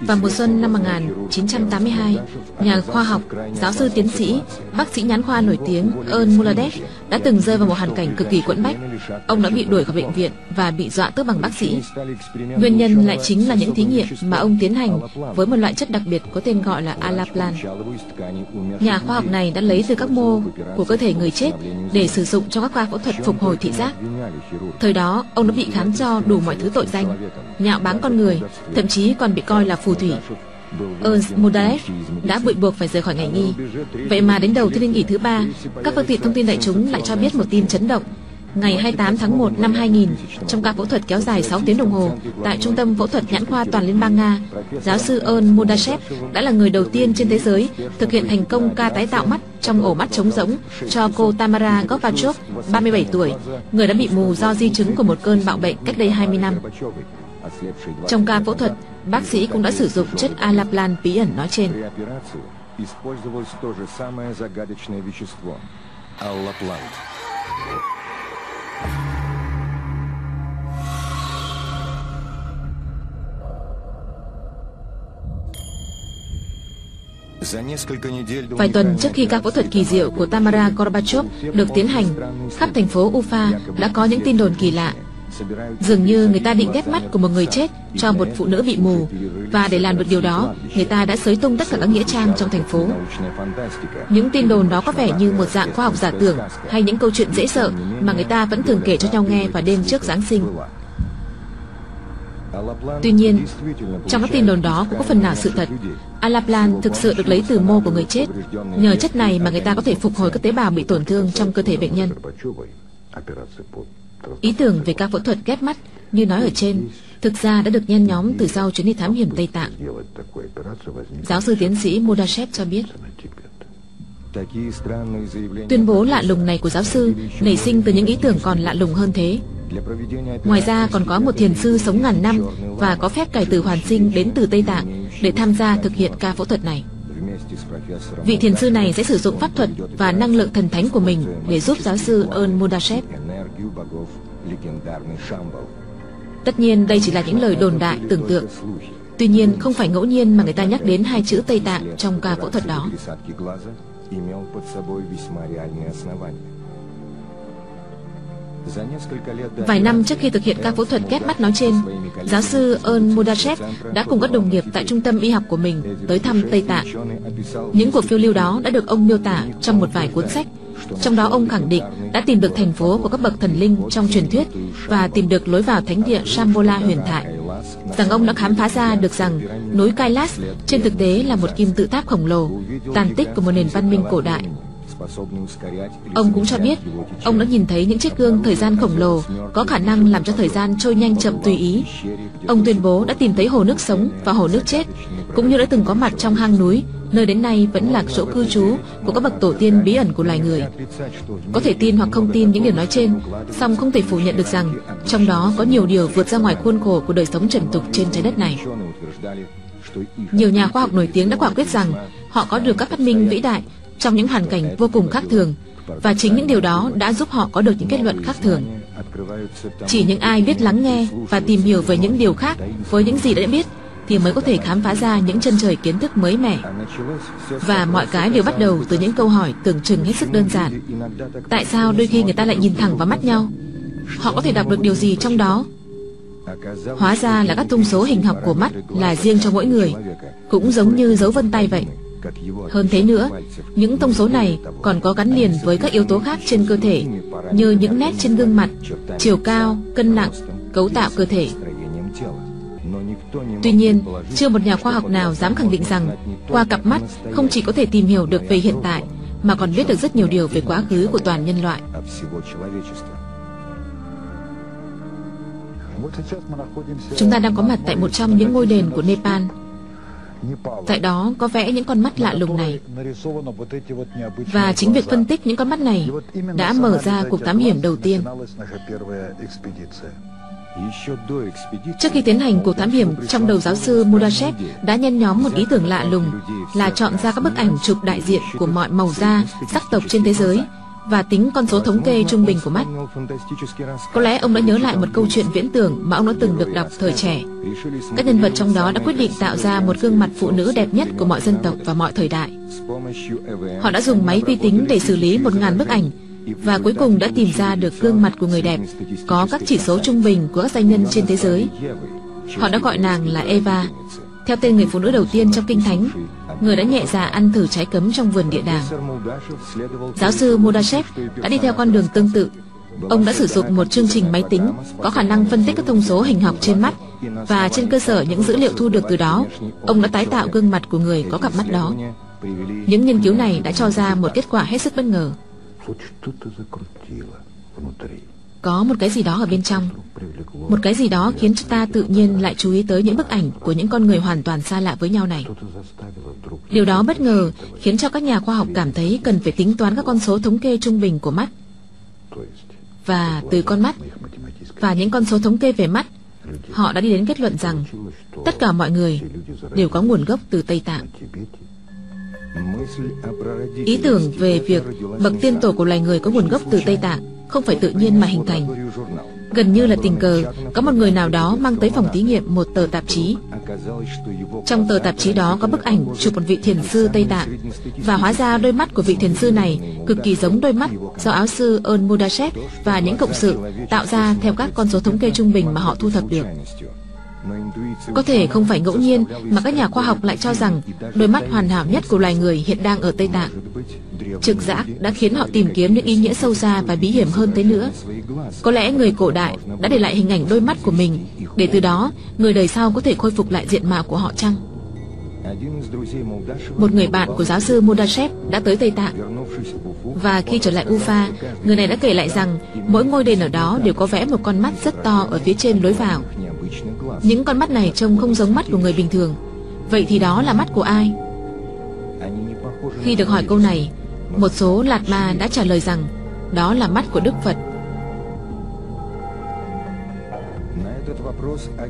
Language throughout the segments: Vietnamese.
Vào mùa xuân năm 1982, nhà khoa học, giáo sư tiến sĩ, bác sĩ nhãn khoa nổi tiếng Ern Muladev đã từng rơi vào một hoàn cảnh cực kỳ quẫn bách. Ông đã bị đuổi khỏi bệnh viện và bị dọa tước bằng bác sĩ. Nguyên nhân lại chính là những thí nghiệm mà ông tiến hành với một loại chất đặc biệt có tên gọi là alaplan. Nhà khoa học này đã lấy từ các mô của cơ thể người chết để sử dụng trong các khoa phẫu thuật phục hồi thị giác. Thời đó, ông đã bị khám cho đủ mọi thứ tội danh, nhạo báng con người, thậm chí còn bị coi là phù thủy. Ernst Mudalev đã bị buộc phải rời khỏi ngành y. Vậy mà đến đầu thiên niên nghỉ thứ ba, các phương tiện thông tin đại chúng lại cho biết một tin chấn động Ngày 28 tháng 1 năm 2000, trong ca phẫu thuật kéo dài 6 tiếng đồng hồ tại Trung tâm Phẫu thuật Nhãn khoa Toàn Liên bang Nga, giáo sư Ern Mudashev đã là người đầu tiên trên thế giới thực hiện thành công ca tái tạo mắt trong ổ mắt trống rỗng cho cô Tamara Gorbachev, 37 tuổi, người đã bị mù do di chứng của một cơn bạo bệnh cách đây 20 năm. Trong ca phẫu thuật, bác sĩ cũng đã sử dụng chất alaplan bí ẩn nói trên. Аллаплант. Vài tuần trước khi ca phẫu thuật kỳ diệu của Tamara Gorbachev được tiến hành, khắp thành phố Ufa đã có những tin đồn kỳ lạ. Dường như người ta định ghép mắt của một người chết cho một phụ nữ bị mù. Và để làm được điều đó Người ta đã xới tung tất cả các nghĩa trang trong thành phố. Những tin đồn đó có vẻ như một dạng khoa học giả tưởng Hay những câu chuyện dễ sợ Mà người ta vẫn thường kể cho nhau nghe vào đêm trước Giáng sinh Tuy nhiên, trong các tin đồn đó cũng có phần nào sự thật. Alaplan thực sự được lấy từ mô của người chết. Nhờ chất này mà người ta có thể phục hồi các tế bào bị tổn thương trong cơ thể bệnh nhân. Ý tưởng về các phẫu thuật ghép mắt như nói ở trên thực ra đã được nhen nhóm từ sau chuyến đi thám hiểm Tây Tạng. Giáo sư tiến sĩ Mudashev cho biết. Tuyên bố lạ lùng này của giáo sư nảy sinh từ những ý tưởng còn lạ lùng hơn thế. Ngoài ra còn có một thiền sư sống ngàn năm và có phép cải tử hoàn sinh đến từ Tây Tạng để tham gia thực hiện ca phẫu thuật này. Vị thiền sư này sẽ sử dụng pháp thuật và năng lượng thần thánh của mình để giúp giáo sư Ern Mudashev. Tất nhiên, đây chỉ là những lời đồn đại, tưởng tượng. Tuy nhiên, không phải ngẫu nhiên mà người ta nhắc đến hai chữ Tây Tạng trong ca phẫu thuật đó. Vài năm trước khi thực hiện ca phẫu thuật ghép mắt nói trên, giáo sư Ern Mudashev đã cùng các đồng nghiệp tại trung tâm y học của mình tới thăm Tây Tạng. Những cuộc phiêu lưu đó đã được ông miêu tả trong một vài cuốn sách. Trong đó ông khẳng định đã tìm được thành phố của các bậc thần linh trong truyền thuyết và tìm được lối vào thánh địa Shambhala huyền thoại. Rằng ông đã khám phá ra được rằng núi Kailas trên thực tế là một kim tự tháp khổng lồ, tàn tích của một nền văn minh cổ đại. Ông cũng cho biết, ông đã nhìn thấy những chiếc gương thời gian khổng lồ có khả năng làm cho thời gian trôi nhanh chậm tùy ý. Ông tuyên bố đã tìm thấy hồ nước sống và hồ nước chết, cũng như đã từng có mặt trong hang núi, nơi đến nay vẫn là chỗ cư trú của các bậc tổ tiên bí ẩn của loài người. Có thể tin hoặc không tin những điều nói trên, song không thể phủ nhận được rằng trong đó có nhiều điều vượt ra ngoài khuôn khổ của đời sống trần tục trên trái đất này. Nhiều nhà khoa học nổi tiếng đã quả quyết rằng họ có được các phát minh vĩ đại trong những hoàn cảnh vô cùng khác thường và chính những điều đó đã giúp họ có được những kết luận khác thường. Chỉ những ai biết lắng nghe và tìm hiểu về những điều khác với những gì đã biết thì mới có thể khám phá ra những chân trời kiến thức mới mẻ. Và mọi cái đều bắt đầu từ những câu hỏi tưởng chừng hết sức đơn giản. Tại sao đôi khi người ta lại nhìn thẳng vào mắt nhau? Họ có thể đọc được điều gì trong đó? Hóa ra là các thông số hình học của mắt là riêng cho mỗi người, cũng giống như dấu vân tay vậy. Hơn thế nữa, những thông số này còn có gắn liền với các yếu tố khác trên cơ thể như những nét trên gương mặt, chiều cao, cân nặng, cấu tạo cơ thể. Tuy nhiên, chưa một nhà khoa học nào dám khẳng định rằng qua cặp mắt không chỉ có thể tìm hiểu được về hiện tại mà còn biết được rất nhiều điều về quá khứ của toàn nhân loại. Chúng ta đang có mặt tại một trong những ngôi đền của Nepal Tại đó có vẽ những con mắt lạ lùng này. Và chính việc phân tích những con mắt này Đã mở ra cuộc thám hiểm đầu tiên. Trước khi tiến hành cuộc thám hiểm Trong đầu giáo sư Mudashev Đã nhân nhóm một ý tưởng lạ lùng Là chọn ra các bức ảnh chụp đại diện Của mọi màu da, sắc tộc trên thế giới và tính con số thống kê trung bình của mắt. Có lẽ ông đã nhớ lại một câu chuyện viễn tưởng mà ông đã từng được đọc thời trẻ. Các nhân vật trong đó đã quyết định tạo ra một gương mặt phụ nữ đẹp nhất của mọi dân tộc và mọi thời đại. Họ đã dùng máy vi tính để xử lý một ngàn bức ảnh và cuối cùng đã tìm ra được gương mặt của người đẹp có các chỉ số trung bình của các danh nhân trên thế giới. Họ đã gọi nàng là Eva, theo tên người phụ nữ đầu tiên trong Kinh Thánh, người đã nhẹ dạ ăn thử trái cấm trong vườn địa đàng. Giáo sư Mudashev đã đi theo con đường tương tự. Ông đã sử dụng một chương trình máy tính có khả năng phân tích các thông số hình học trên mắt và trên cơ sở những dữ liệu thu được từ đó, ông đã tái tạo gương mặt của người có cặp mắt đó. Những nghiên cứu này đã cho ra một kết quả hết sức bất ngờ. Có một cái gì đó ở bên trong. Một cái gì đó khiến cho ta tự nhiên lại chú ý tới những bức ảnh Của những con người hoàn toàn xa lạ với nhau này. Điều đó bất ngờ Khiến cho các nhà khoa học cảm thấy Cần phải tính toán các con số thống kê trung bình của mắt. Và từ con mắt Và những con số thống kê về mắt, Họ đã đi đến kết luận rằng Tất cả mọi người đều có nguồn gốc từ Tây Tạng. Ý tưởng về việc bậc tiên tổ của loài người có nguồn gốc từ Tây Tạng không phải tự nhiên mà hình thành. Gần như là tình cờ, có một người nào đó mang tới phòng thí nghiệm một tờ tạp chí. Trong tờ tạp chí đó có bức ảnh chụp một vị thiền sư Tây Tạng, và hóa ra đôi mắt của vị thiền sư này cực kỳ giống đôi mắt do áo sư Ern Mudashev và những cộng sự tạo ra theo các con số thống kê trung bình mà họ thu thập được. Có thể không phải ngẫu nhiên mà các nhà khoa học lại cho rằng đôi mắt hoàn hảo nhất của loài người hiện đang ở Tây Tạng. Trực giác đã khiến họ tìm kiếm những ý nghĩa sâu xa và bí hiểm hơn thế nữa. Có lẽ người cổ đại đã để lại hình ảnh đôi mắt của mình, để từ đó, người đời sau có thể khôi phục lại diện mạo của họ chăng? Một người bạn của giáo sư Mudashev đã tới Tây Tạng Và khi trở lại Ufa, Người này đã kể lại rằng Mỗi ngôi đền ở đó đều có vẽ một con mắt rất to Ở phía trên lối vào những con mắt này trông không giống mắt của người bình thường. Vậy thì đó là mắt của ai? Khi được hỏi câu này, Một số lạt ma đã trả lời rằng Đó là mắt của Đức Phật.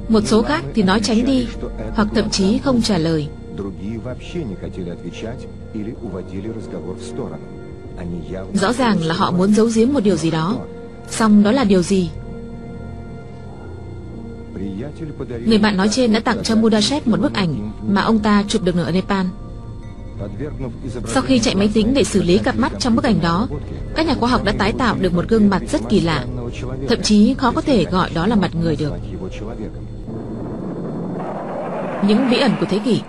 Một số khác thì nói tránh đi, Hoặc thậm chí không trả lời. Rõ ràng là họ muốn giấu giếm một điều gì đó. Xong đó là điều gì? Người bạn nói trên đã tặng cho Mudashev một bức ảnh Mà ông ta chụp được ở Nepal Sau khi chạy máy tính để xử lý cặp mắt trong bức ảnh đó, Các nhà khoa học đã tái tạo được một gương mặt rất kỳ lạ Thậm chí khó có thể gọi đó là mặt người được Những bí ẩn của thế kỷ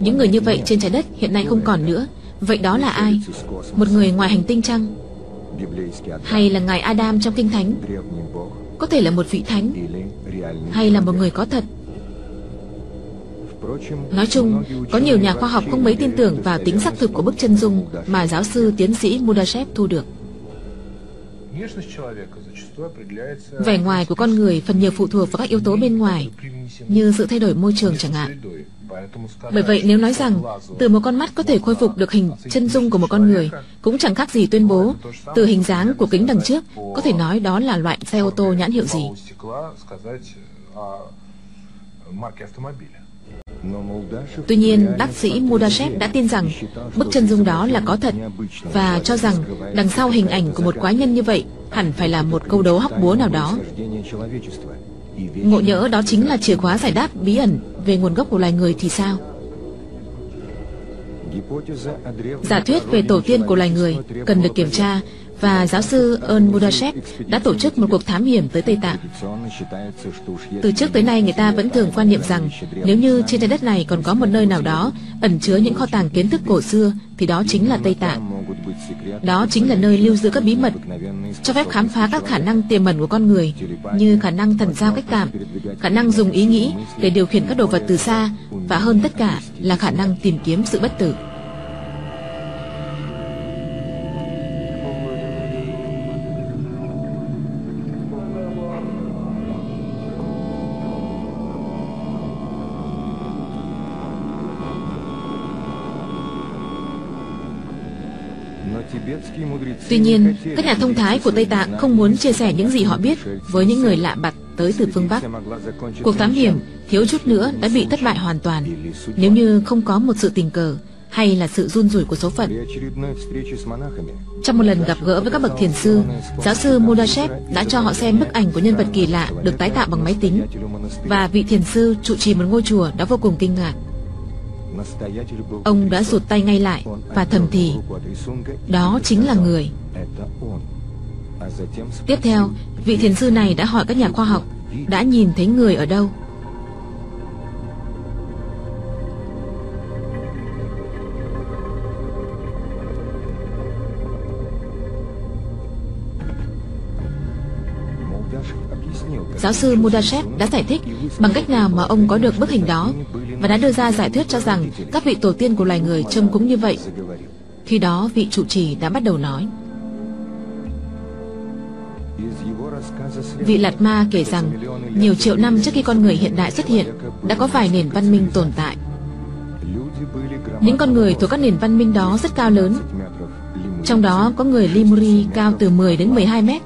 những người như vậy trên trái đất hiện nay không còn nữa Vậy đó là ai? Một người ngoài hành tinh chăng? Hay là ngài Adam trong Kinh Thánh? Có thể là một vị thánh Hay là một người có thật? Nói chung, có nhiều nhà khoa học không mấy tin tưởng vào tính xác thực của bức chân dung mà giáo sư tiến sĩ Mudashev thu được. Vẻ ngoài của con người phần nhiều phụ thuộc vào các yếu tố bên ngoài, như sự thay đổi môi trường chẳng hạn. Bởi vậy nếu nói rằng từ một con mắt có thể khôi phục được hình chân dung của một con người, cũng chẳng khác gì tuyên bố từ hình dáng của kính đằng trước có thể nói đó là loại xe ô tô nhãn hiệu gì. Tuy nhiên, bác sĩ Mudashev đã tin rằng bức chân dung đó là có thật và cho rằng đằng sau hình ảnh của một quái nhân như vậy hẳn phải là một câu đấu hóc búa nào đó. Ngộ nhỡ đó chính là chìa khóa giải đáp bí ẩn về nguồn gốc của loài người thì sao? Giả thuyết về tổ tiên của loài người cần được kiểm tra và giáo sư Ern Mudashev đã tổ chức một cuộc thám hiểm tới Tây Tạng. Từ trước tới nay người ta vẫn thường quan niệm rằng nếu như trên trái đất này còn có một nơi nào đó ẩn chứa những kho tàng kiến thức cổ xưa thì đó chính là Tây Tạng. Đó chính là nơi lưu giữ các bí mật, cho phép khám phá các khả năng tiềm ẩn của con người như khả năng thần giao cách cảm, khả năng dùng ý nghĩ để điều khiển các đồ vật từ xa và hơn tất cả là khả năng tìm kiếm sự bất tử. Tuy nhiên, các nhà thông thái của Tây Tạng không muốn chia sẻ những gì họ biết với những người lạ mặt tới từ phương Bắc. Cuộc thám hiểm thiếu chút nữa đã bị thất bại hoàn toàn nếu như không có một sự tình cờ hay là sự run rủi của số phận. Trong một lần gặp gỡ với các bậc thiền sư, giáo sư Modashev đã cho họ xem bức ảnh của nhân vật kỳ lạ được tái tạo bằng máy tính và vị thiền sư trụ trì một ngôi chùa đã vô cùng kinh ngạc. Ông đã rụt tay ngay lại và thầm thì Đó chính là người. Tiếp theo, vị thiền sư này đã hỏi các nhà khoa học đã nhìn thấy người ở đâu? giáo sư Mudashev đã giải thích bằng cách nào mà ông có được bức hình đó và đã đưa ra giải thuyết cho rằng các vị tổ tiên của loài người trông cũng như vậy. Khi đó, vị trụ trì đã bắt đầu nói. Vị Lạt Ma kể rằng, nhiều triệu năm trước khi con người hiện đại xuất hiện, đã có vài nền văn minh tồn tại. Những con người thuộc các nền văn minh đó rất cao lớn. Trong đó có người Limuri cao từ 10 đến 12 mét,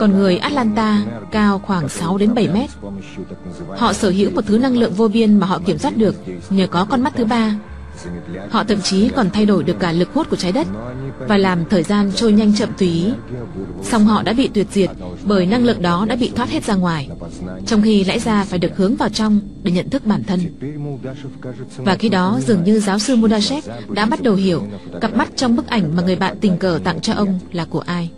còn người Atlanta cao khoảng 6 đến 7 mét. Họ sở hữu một thứ năng lượng vô biên mà họ kiểm soát được nhờ có con mắt thứ ba. Họ thậm chí còn thay đổi được cả lực hút của trái đất và làm thời gian trôi nhanh chậm tùy ý. Song họ đã bị tuyệt diệt bởi năng lượng đó đã bị thoát hết ra ngoài, trong khi lẽ ra phải được hướng vào trong để nhận thức bản thân. Và khi đó dường như giáo sư Mudashek đã bắt đầu hiểu cặp mắt trong bức ảnh mà người bạn tình cờ tặng cho ông là của ai.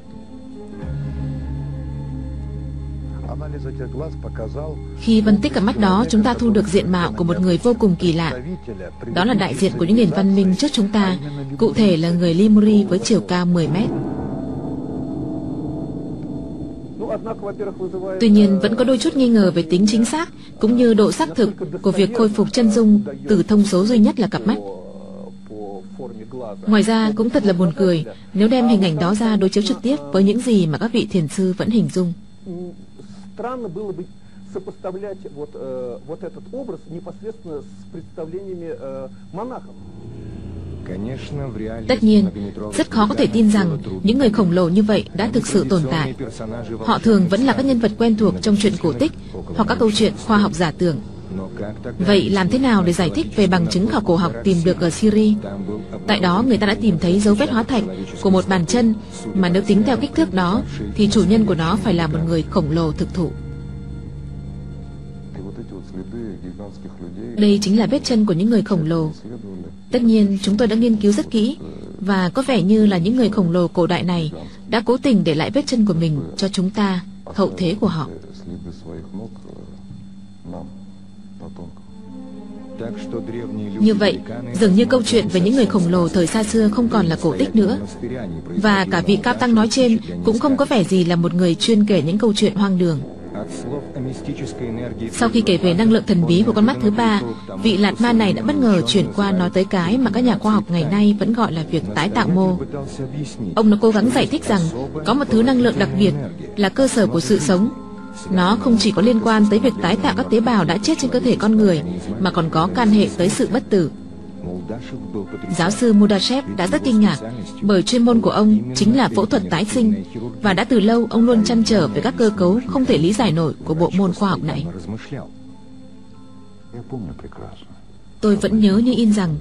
Khi phân tích cặp mắt đó, chúng ta thu được diện mạo của một người vô cùng kỳ lạ. Đó là đại diện của những nền văn minh trước chúng ta, cụ thể là người Limuri với chiều cao 10 mét. Tuy nhiên, vẫn có đôi chút nghi ngờ về tính chính xác cũng như độ xác thực của việc khôi phục chân dung từ thông số duy nhất là cặp mắt. Ngoài ra, cũng thật là buồn cười nếu đem hình ảnh đó ra đối chiếu trực tiếp với những gì mà các vị thiền sư vẫn hình dung М, Странно было бы сопоставлять вот, э, вот этот образ непосредственно с представлениями э, монахов. Конечно, в реальности Tất nhiên, многометровых rất khó có thể гигантов tin rằng было трудно những người khổng lồ như vậy đã thực sự tồn tại. Персонажи Họ thường vẫn là các nhân vật quen thuộc trong truyện cổ tích hoặc các câu chuyện khoa học giả tưởng. Vậy làm thế nào để giải thích về bằng chứng khảo cổ học tìm được ở Syria? Tại đó người ta đã tìm thấy dấu vết hóa thạch của một bàn chân mà nếu tính theo kích thước đó thì chủ nhân của nó phải là một người khổng lồ thực thụ. Đây chính là vết chân của những người khổng lồ. Tất nhiên, chúng tôi đã nghiên cứu rất kỹ và có vẻ như là những người khổng lồ cổ đại này đã cố tình để lại vết chân của mình cho chúng ta, hậu thế của họ. Như vậy, dường như câu chuyện về những người khổng lồ thời xa xưa không còn là cổ tích nữa. Và cả vị cao tăng nói trên cũng không có vẻ gì là một người chuyên kể những câu chuyện hoang đường. Sau khi kể về năng lượng thần bí của con mắt thứ ba, vị lạt ma này đã bất ngờ chuyển qua nói tới cái mà các nhà khoa học ngày nay vẫn gọi là việc tái tạo mô. Ông đã cố gắng giải thích rằng có một thứ năng lượng đặc biệt là cơ sở của sự sống nó không chỉ có liên quan tới việc tái tạo các tế bào đã chết trên cơ thể con người, mà còn có can hệ tới sự bất tử. Giáo sư Mudashev đã rất kinh ngạc bởi chuyên môn của ông chính là phẫu thuật tái sinh và đã từ lâu ông luôn chăn trở về các cơ cấu không thể lý giải nổi của bộ môn khoa học này. Tôi vẫn nhớ như in rằng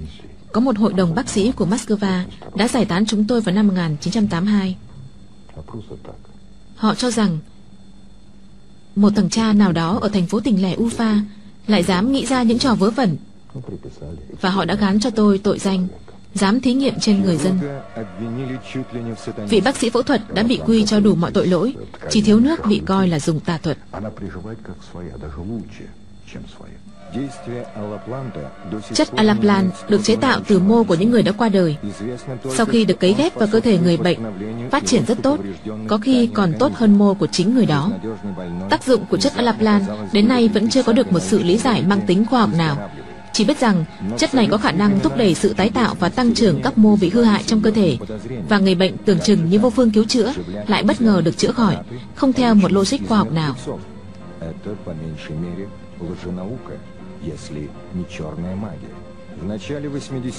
có một hội đồng bác sĩ của Moscow đã giải tán chúng tôi vào năm 1982. Họ cho rằng một thằng cha nào đó ở thành phố tỉnh lẻ Ufa Lại dám nghĩ ra những trò vớ vẩn. Và họ đã gán cho tôi tội danh, Dám thí nghiệm trên người dân. Vị bác sĩ phẫu thuật đã bị quy cho đủ mọi tội lỗi, Chỉ thiếu nước bị coi là dùng tà thuật. Она приживает как своя, даже лучше, чем своя. Chất alaplan được chế tạo từ mô của những người đã qua đời. Sau khi được cấy ghép vào cơ thể người bệnh, phát triển rất tốt, có khi còn tốt hơn mô của chính người đó. Tác dụng của chất alaplan đến nay vẫn chưa có được một sự lý giải mang tính khoa học nào. Chỉ biết rằng chất này có khả năng thúc đẩy sự tái tạo và tăng trưởng các mô bị hư hại trong cơ thể và người bệnh tưởng chừng như vô phương cứu chữa lại bất ngờ được chữa khỏi, không theo một logic khoa học nào.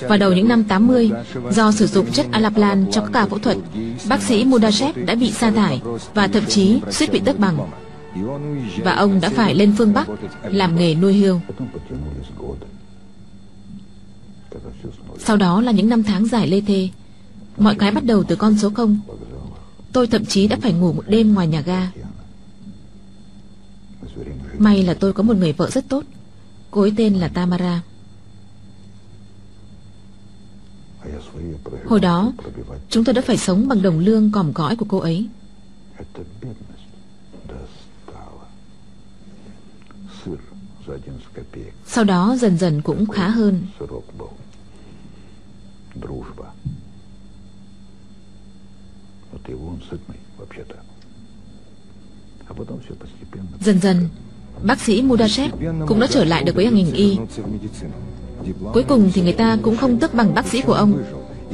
Vào đầu những năm 80, do sử dụng chất alaplan trong các ca phẫu thuật, bác sĩ Mudashev đã bị sa thải và thậm chí suýt bị tước bằng. Và ông đã phải lên phương Bắc làm nghề nuôi hươu. Sau đó là những năm tháng dài lê thê. Mọi cái bắt đầu từ con số 0. Tôi thậm chí đã phải ngủ một đêm ngoài nhà ga. May là tôi có một người vợ rất tốt Cô ấy tên là Tamara. Hồi đó, Chúng tôi đã phải sống bằng đồng lương còm cõi của cô ấy. Sau đó, dần dần cũng khá hơn. Dần dần bác sĩ Mudashev cũng đã trở lại được với ngành y. Cuối cùng thì người ta cũng không tức bằng bác sĩ của ông.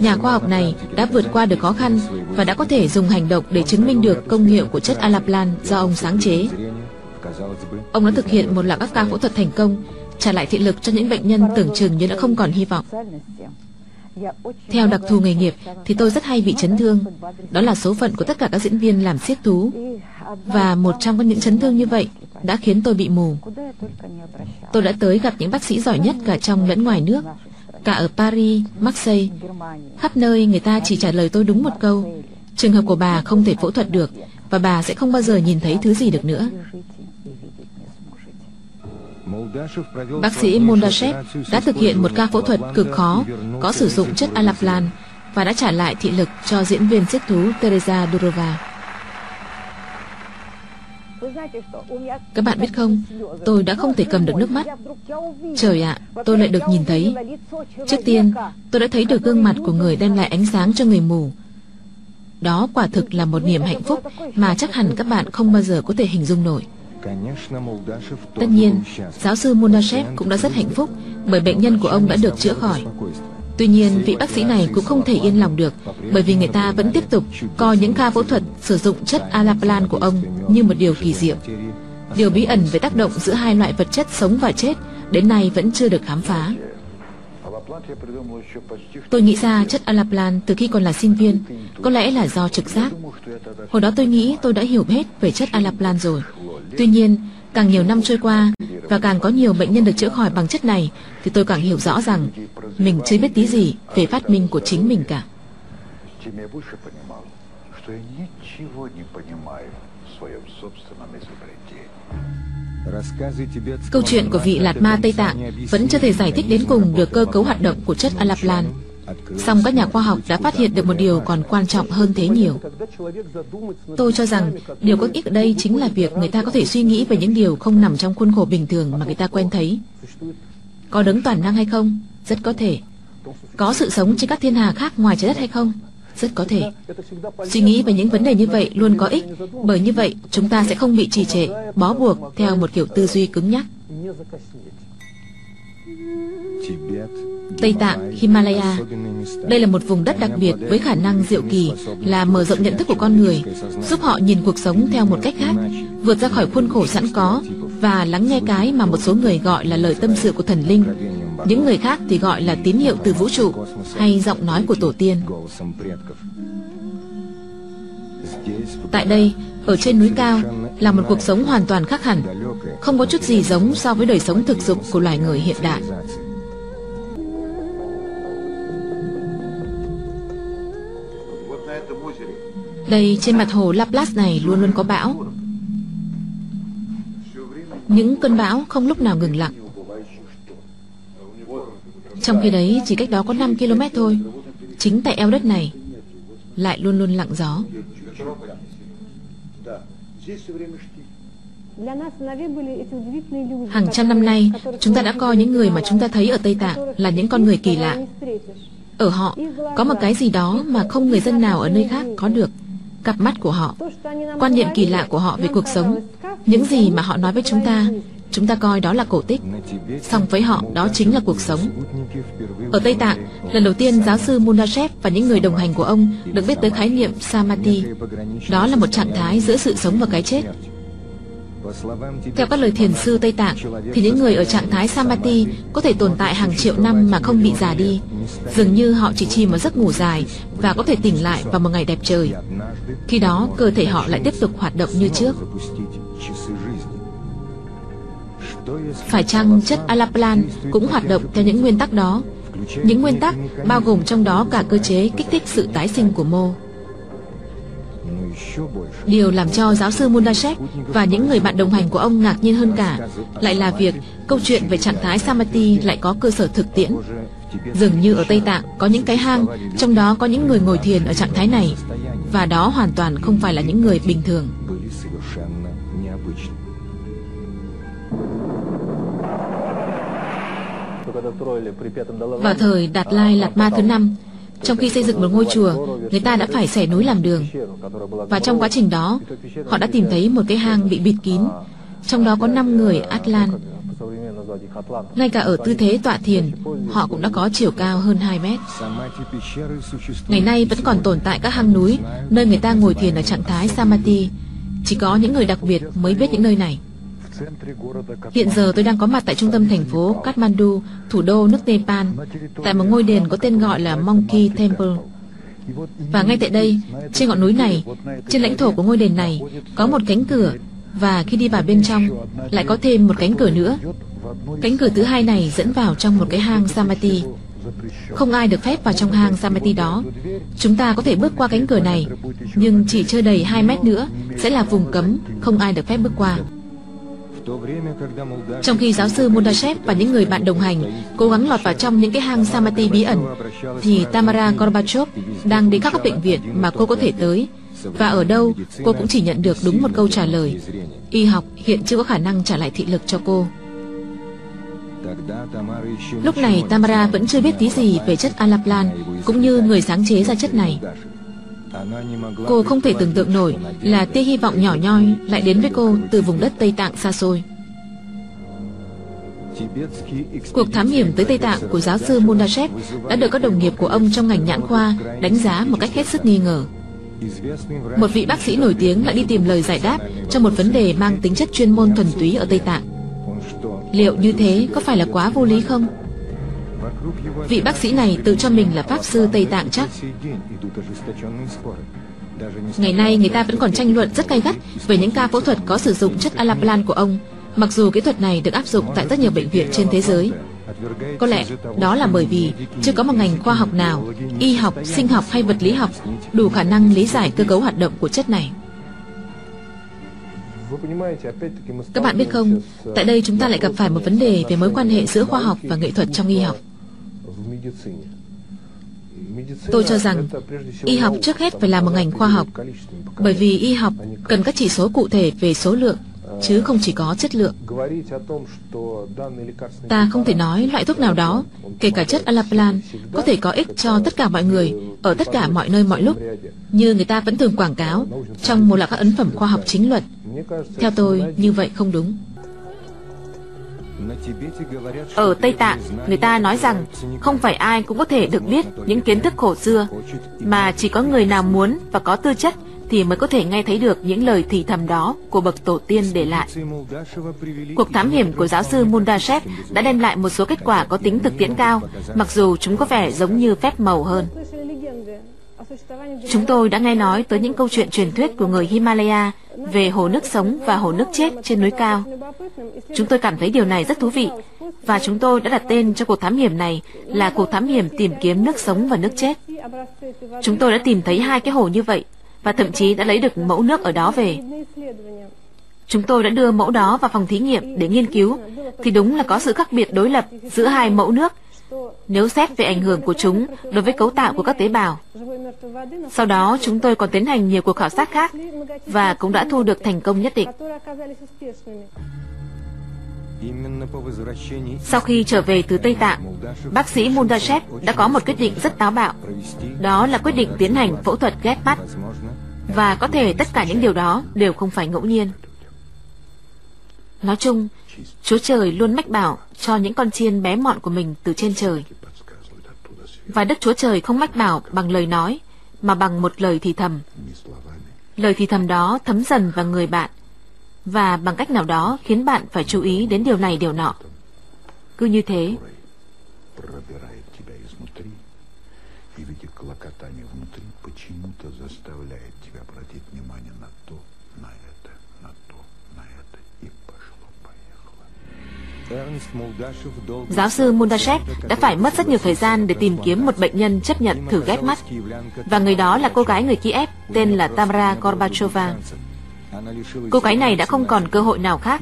Nhà khoa học này đã vượt qua được khó khăn và đã có thể dùng hành động để chứng minh được công hiệu của chất alaplan do ông sáng chế. Ông đã thực hiện một loạt các ca phẫu thuật thành công, trả lại thị lực cho những bệnh nhân tưởng chừng như đã không còn hy vọng. Theo đặc thù nghề nghiệp thì tôi rất hay bị chấn thương. Đó là số phận của tất cả các diễn viên làm siếc thú. Và một trong những chấn thương như vậy đã khiến tôi bị mù. Tôi đã tới gặp những bác sĩ giỏi nhất cả trong lẫn ngoài nước, cả ở Paris, Marseille. Khắp nơi người ta chỉ trả lời tôi đúng một câu. Trường hợp của bà không thể phẫu thuật được và bà sẽ không bao giờ nhìn thấy thứ gì được nữa. Bác sĩ Mondashev đã thực hiện một ca phẫu thuật cực khó có sử dụng chất alaplan và đã trả lại thị lực cho diễn viên siếc thú Teresa Durova. Các bạn biết không, tôi đã không thể cầm được nước mắt. Trời ạ, tôi lại được nhìn thấy. Trước tiên, tôi đã thấy được gương mặt của người đem lại ánh sáng cho người mù. Đó quả thực là một niềm hạnh phúc mà chắc hẳn các bạn không bao giờ có thể hình dung nổi. Tất nhiên, giáo sư Mundashev cũng đã rất hạnh phúc bởi bệnh nhân của ông đã được chữa khỏi. Tuy nhiên, vị bác sĩ này cũng không thể yên lòng được bởi vì người ta vẫn tiếp tục coi những ca phẫu thuật sử dụng chất alaplan của ông như một điều kỳ diệu. Điều bí ẩn về tác động giữa hai loại vật chất sống và chết đến nay vẫn chưa được khám phá. Tôi nghĩ ra chất alaplan từ khi còn là sinh viên, có lẽ là do trực giác. Hồi đó tôi nghĩ tôi đã hiểu hết về chất alaplan rồi. Tuy nhiên, càng nhiều năm trôi qua và càng có nhiều bệnh nhân được chữa khỏi bằng chất này thì tôi càng hiểu rõ rằng mình chưa biết tí gì về phát minh của chính mình cả. Câu chuyện của vị lạt ma Tây Tạng vẫn chưa thể giải thích đến cùng được cơ cấu hoạt động của chất alaplan. Song các nhà khoa học đã phát hiện được một điều còn quan trọng hơn thế nhiều. Tôi cho rằng điều có ích ở đây chính là việc người ta có thể suy nghĩ về những điều không nằm trong khuôn khổ bình thường mà người ta quen thấy. Có đấng toàn năng hay không? Rất có thể. Có sự sống trên các thiên hà khác ngoài trái đất hay không? Rất có thể. Suy nghĩ về những vấn đề như vậy luôn có ích, bởi như vậy chúng ta sẽ không bị trì trệ, bó buộc theo một kiểu tư duy cứng nhắc. Tây Tạng, Himalaya Đây là một vùng đất đặc biệt với khả năng diệu kỳ là mở rộng nhận thức của con người, giúp họ nhìn cuộc sống theo một cách khác, vượt ra khỏi khuôn khổ sẵn có và lắng nghe cái mà một số người gọi là lời tâm sự của thần linh. Những người khác thì gọi là tín hiệu từ vũ trụ hay giọng nói của tổ tiên. Tại đây, ở trên núi cao là một cuộc sống hoàn toàn khác hẳn, không có chút gì giống so với đời sống thực dụng của loài người hiện đại. Đây trên mặt hồ Laplace này luôn luôn có bão Những cơn bão không lúc nào ngừng lặng Trong khi đấy chỉ cách đó có 5 km thôi Chính tại eo đất này Lại luôn luôn lặng gió Hàng trăm năm nay, chúng ta đã coi những người mà chúng ta thấy ở Tây Tạng là những con người kỳ lạ. Ở họ, có một cái gì đó mà không người dân nào ở nơi khác có được cặp mắt của họ, quan niệm kỳ lạ của họ về cuộc sống, những gì mà họ nói với chúng ta, chúng ta coi đó là cổ tích. Song với họ, đó chính là cuộc sống. Ở Tây Tạng, lần đầu tiên giáo sư Munashev và những người đồng hành của ông được biết tới khái niệm Samadhi. Đó là một trạng thái giữa sự sống và cái chết, theo các lời thiền sư Tây Tạng, thì những người ở trạng thái Samadhi có thể tồn tại hàng triệu năm mà không bị già đi. Dường như họ chỉ chìm vào giấc ngủ dài và có thể tỉnh lại vào một ngày đẹp trời. Khi đó, cơ thể họ lại tiếp tục hoạt động như trước. Phải chăng chất Alaplan cũng hoạt động theo những nguyên tắc đó, Những nguyên tắc bao gồm trong đó cả cơ chế kích thích sự tái sinh của mô. Điều làm cho giáo sư Mundashek và những người bạn đồng hành của ông ngạc nhiên hơn cả lại là việc câu chuyện về trạng thái Samadhi lại có cơ sở thực tiễn. Dường như ở Tây Tạng có những cái hang, trong đó có những người ngồi thiền ở trạng thái này, và đó hoàn toàn không phải là những người bình thường. Vào thời Đạt Lai Lạt Ma thứ năm, trong khi xây dựng một ngôi chùa, người ta đã phải xẻ núi làm đường. Và trong quá trình đó, họ đã tìm thấy một cái hang bị bịt kín, trong đó có năm người Atlan. Ngay cả ở tư thế tọa thiền, họ cũng đã có chiều cao hơn 2 mét. Ngày nay vẫn còn tồn tại các hang núi, nơi người ta ngồi thiền ở trạng thái samati. Chỉ có những người đặc biệt mới biết những nơi này. Hiện giờ tôi đang có mặt tại trung tâm thành phố Kathmandu, thủ đô nước Nepal, tại một ngôi đền có tên gọi là Monkey Temple. Và ngay tại đây, trên ngọn núi này, trên lãnh thổ của ngôi đền này, có một cánh cửa và khi đi vào bên trong lại có thêm một cánh cửa nữa. Cánh cửa thứ hai này dẫn vào trong một cái hang Samadhi. Không ai được phép vào trong hang Samadhi đó. Chúng ta có thể bước qua cánh cửa này, nhưng chỉ chưa đầy 2 mét nữa sẽ là vùng cấm, không ai được phép bước qua. Trong khi giáo sư Mundashev và những người bạn đồng hành cố gắng lọt vào trong những cái hang Samati bí ẩn, thì Tamara Gorbachev đang đến các bệnh viện mà cô có thể tới, và ở đâu cô cũng chỉ nhận được đúng một câu trả lời. Y học hiện chưa có khả năng trả lại thị lực cho cô. Lúc này Tamara vẫn chưa biết tí gì về chất alaplan cũng như người sáng chế ra chất này. Cô không thể tưởng tượng nổi là tia hy vọng nhỏ nhoi lại đến với cô từ vùng đất Tây Tạng xa xôi. Cuộc thám hiểm tới Tây Tạng của giáo sư Mundashev đã được các đồng nghiệp của ông trong ngành nhãn khoa đánh giá một cách hết sức nghi ngờ. Một vị bác sĩ nổi tiếng lại đi tìm lời giải đáp cho một vấn đề mang tính chất chuyên môn thuần túy ở Tây Tạng. Liệu như thế có phải là quá vô lý không? Vị bác sĩ này tự cho mình là Pháp sư Tây Tạng chắc. Ngày nay người ta vẫn còn tranh luận rất gay gắt về những ca phẫu thuật có sử dụng chất alaplan của ông, mặc dù kỹ thuật này được áp dụng tại rất nhiều bệnh viện trên thế giới. Có lẽ đó là bởi vì chưa có một ngành khoa học nào, y học, sinh học hay vật lý học đủ khả năng lý giải cơ cấu hoạt động của chất này. Các bạn biết không, tại đây chúng ta lại gặp phải một vấn đề về mối quan hệ giữa khoa học và nghệ thuật trong y học. Tôi cho rằng y học trước hết phải là một ngành khoa học, bởi vì y học cần các chỉ số cụ thể về số lượng, chứ không chỉ có chất lượng. Ta không thể nói loại thuốc nào đó, kể cả chất alaplan, có thể có ích cho tất cả mọi người, ở tất cả mọi nơi mọi lúc, như người ta vẫn thường quảng cáo trong một loạt các ấn phẩm khoa học chính luận. Theo tôi, như vậy không đúng. Ở Tây Tạng, người ta nói rằng không phải ai cũng có thể được biết những kiến thức cổ xưa, mà chỉ có người nào muốn và có tư chất thì mới có thể nghe thấy được những lời thì thầm đó của bậc tổ tiên để lại. Cuộc thám hiểm của giáo sư Mundashev đã đem lại một số kết quả có tính thực tiễn cao, mặc dù chúng có vẻ giống như phép màu hơn. Chúng tôi đã nghe nói tới những câu chuyện truyền thuyết của người Himalaya về hồ nước sống và hồ nước chết trên núi cao. Chúng tôi cảm thấy điều này rất thú vị và chúng tôi đã đặt tên cho cuộc thám hiểm này là cuộc thám hiểm tìm kiếm nước sống và nước chết. Chúng tôi đã tìm thấy hai cái hồ như vậy và thậm chí đã lấy được mẫu nước ở đó về. Chúng tôi đã đưa mẫu đó vào phòng thí nghiệm để nghiên cứu, thì đúng là có sự khác biệt đối lập giữa hai mẫu nước nếu xét về ảnh hưởng của chúng đối với cấu tạo của các tế bào. Sau đó, chúng tôi còn tiến hành nhiều cuộc khảo sát khác và cũng đã thu được thành công nhất định. Sau khi trở về từ Tây Tạng, bác sĩ Mundashev đã có một quyết định rất táo bạo. Đó là quyết định tiến hành phẫu thuật ghép mắt. Và có thể tất cả những điều đó đều không phải ngẫu nhiên. Nói chung, Chúa Trời luôn mách bảo cho những con chiên bé mọn của mình từ trên trời. Và Đức Chúa Trời không mách bảo bằng lời nói, mà bằng một lời thì thầm. Lời thì thầm đó thấm dần vào người bạn, và bằng cách nào đó khiến bạn phải chú ý đến điều này điều nọ. Cứ như thế, пробирает тебя изнутри, и в этих клокотаниях внутри почему-то заставляет тебя обратить внимание на Giáo sư Mundashev đã phải mất rất nhiều thời gian để tìm kiếm một bệnh nhân chấp nhận thử ghép mắt. Và người đó là cô gái người Kiev tên là Tamara Gorbachova. Cô gái này đã không còn cơ hội nào khác.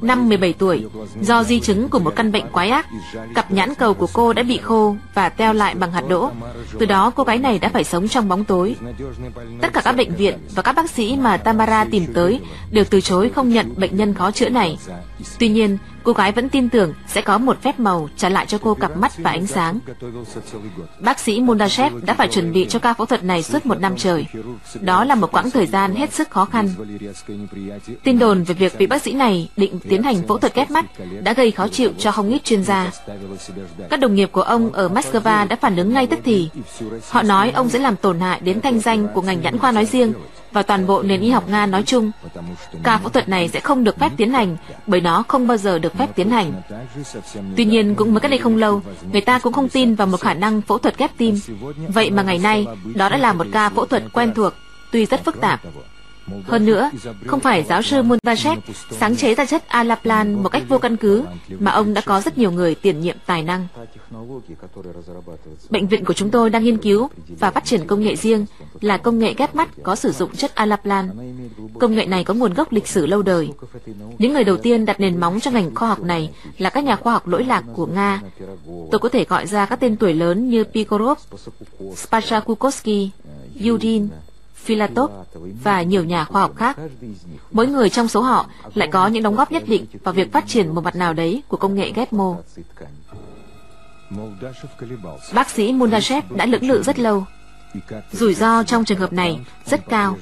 Năm 17 tuổi, do di chứng của một căn bệnh quái ác, cặp nhãn cầu của cô đã bị khô và teo lại bằng hạt đỗ. Từ đó cô gái này đã phải sống trong bóng tối. Tất cả các bệnh viện và các bác sĩ mà Tamara tìm tới đều từ chối không nhận bệnh nhân khó chữa này. Tuy nhiên, cô gái vẫn tin tưởng sẽ có một phép màu trả lại cho cô cặp mắt và ánh sáng. Bác sĩ Mundashev đã phải chuẩn bị cho ca phẫu thuật này suốt một năm trời. Đó là một quãng thời gian hết sức khó khăn. Tin đồn về việc vị bác sĩ này định tiến hành phẫu thuật ghép mắt đã gây khó chịu cho không ít chuyên gia. Các đồng nghiệp của ông ở Moscow đã phản ứng ngay tức thì. Họ nói ông sẽ làm tổn hại đến thanh danh của ngành nhãn khoa nói riêng và toàn bộ nền y học Nga nói chung. Ca phẫu thuật này sẽ không được phép tiến hành bởi nó không bao giờ được phép tiến hành. Tuy nhiên cũng mới cách đây không lâu, người ta cũng không tin vào một khả năng phẫu thuật ghép tim. Vậy mà ngày nay, đó đã là một ca phẫu thuật quen thuộc, tuy rất phức tạp. Hơn nữa, không phải giáo sư Mundashev sáng chế ra chất Alaplan một cách vô căn cứ, mà ông đã có rất nhiều người tiền nhiệm tài năng. Bệnh viện của chúng tôi đang nghiên cứu và phát triển công nghệ riêng là công nghệ ghép mắt có sử dụng chất Alaplan. Công nghệ này có nguồn gốc lịch sử lâu đời. Những người đầu tiên đặt nền móng cho ngành khoa học này là các nhà khoa học lỗi lạc của Nga. Tôi có thể gọi ra các tên tuổi lớn như Pikorov, Spachakukovsky, Yudin, Filatov và nhiều nhà khoa học khác. Mỗi người trong số họ lại có những đóng góp nhất định vào việc phát triển một mặt nào đấy của công nghệ ghép mô. Bác sĩ Mundashev đã lưỡng lự rất lâu. Rủi ro trong trường hợp này rất cao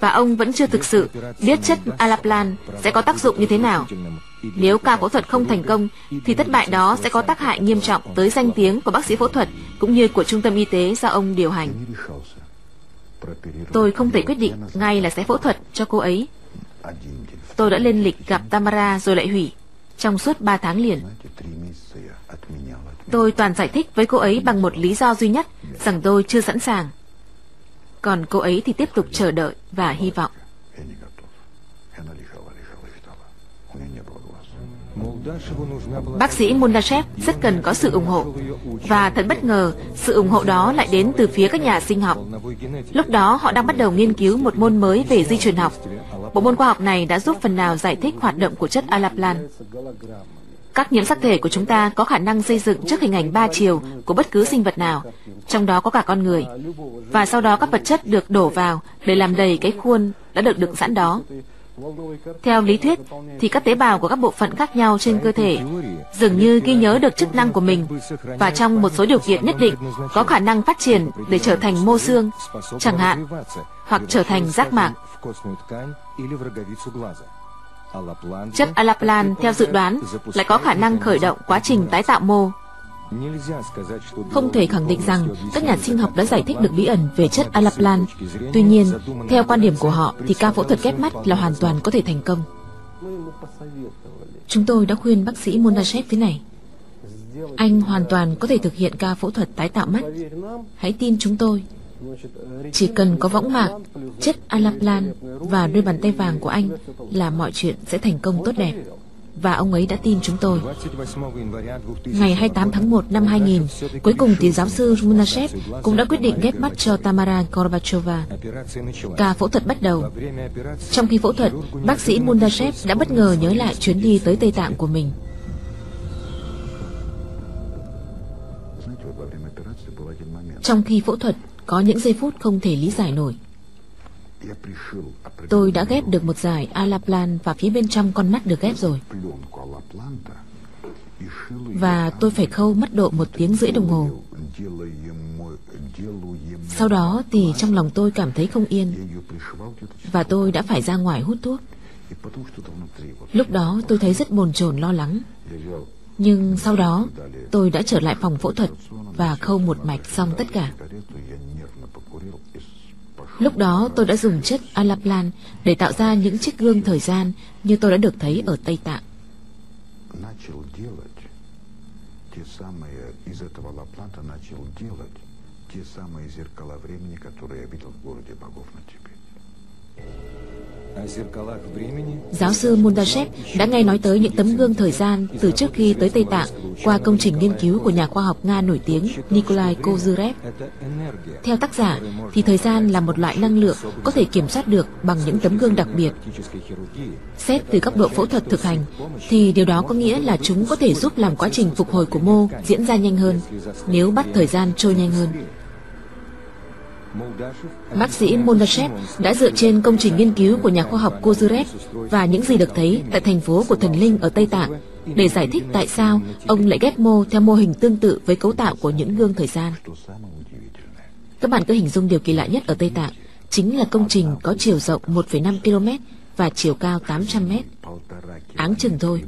và ông vẫn chưa thực sự biết chất Alaplan sẽ có tác dụng như thế nào. Nếu ca phẫu thuật không thành công, thì thất bại đó sẽ có tác hại nghiêm trọng tới danh tiếng của bác sĩ phẫu thuật cũng như của trung tâm y tế do ông điều hành. Tôi không thể quyết định ngay là sẽ phẫu thuật cho cô ấy. Tôi đã lên lịch gặp Tamara rồi lại hủy trong suốt 3 tháng liền. Tôi toàn giải thích với cô ấy bằng một lý do duy nhất rằng tôi chưa sẵn sàng. Còn cô ấy thì tiếp tục chờ đợi và hy vọng. Bác sĩ Mundashev rất cần có sự ủng hộ và thật bất ngờ, sự ủng hộ đó lại đến từ phía các nhà sinh học. Lúc đó họ đang bắt đầu nghiên cứu một môn mới về di truyền học. Bộ môn khoa học này đã giúp phần nào giải thích hoạt động của chất Alaplan. Các nhiễm sắc thể của chúng ta có khả năng xây dựng trước hình ảnh ba chiều của bất cứ sinh vật nào, trong đó có cả con người. Và sau đó các vật chất được đổ vào để làm đầy cái khuôn đã được đựng sẵn đó. Theo lý thuyết, thì các tế bào của các bộ phận khác nhau trên cơ thể dường như ghi nhớ được chức năng của mình và trong một số điều kiện nhất định có khả năng phát triển để trở thành mô xương, chẳng hạn, hoặc trở thành giác mạc. Chất Alaplan theo dự đoán lại có khả năng khởi động quá trình tái tạo mô. Không thể khẳng định rằng các nhà sinh học đã giải thích được bí ẩn về chất Alaplan. Tuy nhiên, theo quan điểm của họ thì ca phẫu thuật ghép mắt là hoàn toàn có thể thành công. Chúng tôi đã khuyên bác sĩ Mundashev thế này. Anh hoàn toàn có thể thực hiện ca phẫu thuật tái tạo mắt. Hãy tin chúng tôi. Chỉ cần có võng mạc, chất Alaplan và đôi bàn tay vàng của anh là mọi chuyện sẽ thành công tốt đẹp và ông ấy đã tin chúng tôi. Ngày 28 tháng 1 năm 2000, cuối cùng thì giáo sư Munashev cũng đã quyết định ghép mắt cho Tamara Gorbachova. Ca phẫu thuật bắt đầu. Trong khi phẫu thuật, bác sĩ Mundashev đã bất ngờ nhớ lại chuyến đi tới Tây Tạng của mình. Trong khi phẫu thuật, có những giây phút không thể lý giải nổi. Tôi đã ghép được một giải Alaplan và phía bên trong con mắt được ghép rồi. Và tôi phải khâu mất độ một tiếng rưỡi đồng hồ. Sau đó thì trong lòng tôi cảm thấy không yên và tôi đã phải ra ngoài hút thuốc. Lúc đó tôi thấy rất bồn chồn lo lắng. Nhưng sau đó, tôi đã trở lại phòng phẫu thuật và khâu một mạch xong tất cả. Lúc đó tôi đã dùng chất alaplan để tạo ra những chiếc gương thời gian như tôi đã được thấy ở Tây Tạng. Giáo sư Mundashev đã nghe nói tới những tấm gương thời gian từ trước khi tới Tây Tạng qua công trình nghiên cứu của nhà khoa học Nga nổi tiếng Nikolai Kozyrev. Theo tác giả, thì thời gian là một loại năng lượng có thể kiểm soát được bằng những tấm gương đặc biệt. Xét từ góc độ phẫu thuật thực hành, thì điều đó có nghĩa là chúng có thể giúp làm quá trình phục hồi của mô diễn ra nhanh hơn nếu bắt thời gian trôi nhanh hơn. Bác sĩ Moldashev đã dựa trên công trình nghiên cứu của nhà khoa học Kozurev và những gì được thấy tại thành phố của thần linh ở Tây Tạng để giải thích tại sao ông lại ghép mô theo mô hình tương tự với cấu tạo của những gương thời gian. Các bạn cứ hình dung điều kỳ lạ nhất ở Tây Tạng chính là công trình có chiều rộng 1,5 km và chiều cao 800 m. Áng chừng thôi,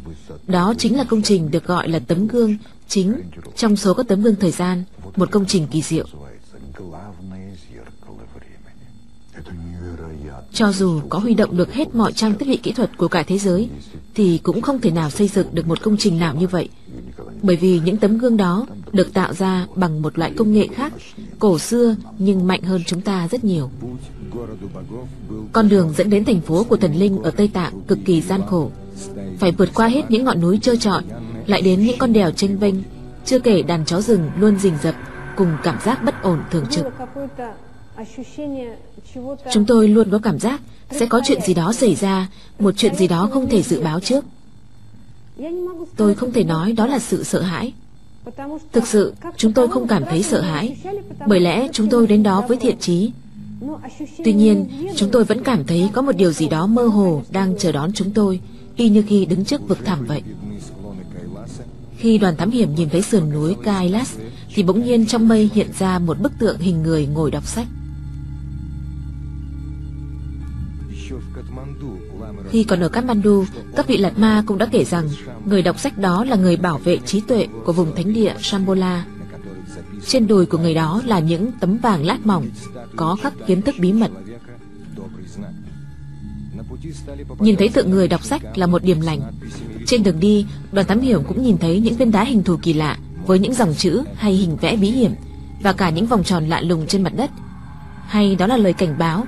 đó chính là công trình được gọi là tấm gương chính trong số các tấm gương thời gian, một công trình kỳ diệu. Cho dù có huy động được hết mọi trang thiết bị kỹ thuật của cả thế giới, thì cũng không thể nào xây dựng được một công trình nào như vậy. Bởi vì những tấm gương đó được tạo ra bằng một loại công nghệ khác, cổ xưa nhưng mạnh hơn chúng ta rất nhiều. Con đường dẫn đến thành phố của thần linh ở Tây Tạng cực kỳ gian khổ. Phải vượt qua hết những ngọn núi trơ trọi, lại đến những con đèo tranh vênh, chưa kể đàn chó rừng luôn rình rập cùng cảm giác bất ổn thường trực. Chúng tôi luôn có cảm giác sẽ có chuyện gì đó xảy ra, một chuyện gì đó không thể dự báo trước. Tôi không thể nói đó là sự sợ hãi. Thực sự, chúng tôi không cảm thấy sợ hãi, bởi lẽ chúng tôi đến đó với thiện chí. Tuy nhiên, chúng tôi vẫn cảm thấy có một điều gì đó mơ hồ đang chờ đón chúng tôi, y như khi đứng trước vực thẳm vậy. Khi đoàn thám hiểm nhìn thấy sườn núi Kailas, thì bỗng nhiên trong mây hiện ra một bức tượng hình người ngồi đọc sách. Khi còn ở Kathmandu, các vị Lạt Ma cũng đã kể rằng người đọc sách đó là người bảo vệ trí tuệ của vùng thánh địa Shambhala. Trên đùi của người đó là những tấm vàng lát mỏng, có khắc kiến thức bí mật. Nhìn thấy tượng người đọc sách là một điểm lành. Trên đường đi, đoàn thám hiểm cũng nhìn thấy những viên đá hình thù kỳ lạ với những dòng chữ hay hình vẽ bí hiểm và cả những vòng tròn lạ lùng trên mặt đất. Hay đó là lời cảnh báo,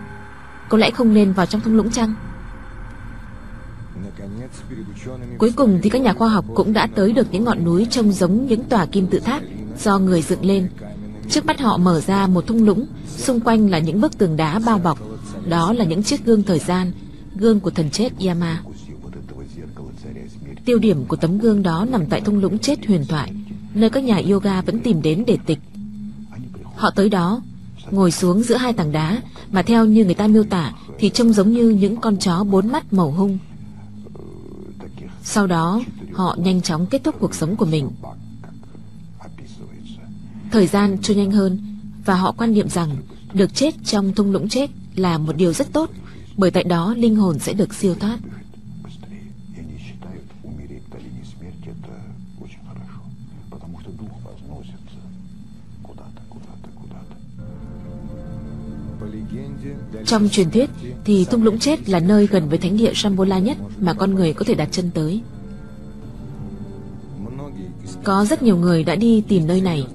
có lẽ không nên vào trong thung lũng chăng? Cuối cùng thì các nhà khoa học cũng đã tới được những ngọn núi trông giống những tòa kim tự tháp do người dựng lên. Trước mắt họ mở ra một thung lũng, xung quanh là những bức tường đá bao bọc. Đó là những chiếc gương thời gian, gương của thần chết Yama. Tiêu điểm của tấm gương đó nằm tại thung lũng chết huyền thoại, nơi các nhà yoga vẫn tìm đến để tịch. Họ tới đó, ngồi xuống giữa hai tảng đá mà theo như người ta miêu tả thì trông giống như những con chó bốn mắt màu hung. Sau đó, họ nhanh chóng kết thúc cuộc sống của mình. Thời gian trôi nhanh hơn và họ quan niệm rằng được chết trong thung lũng chết là một điều rất tốt, bởi tại đó linh hồn sẽ được siêu thoát. Trong truyền thuyết thì thung lũng chết là nơi gần với thánh địa Shambhola nhất mà con người có thể đặt chân tới. Có rất nhiều người đã đi tìm nơi này.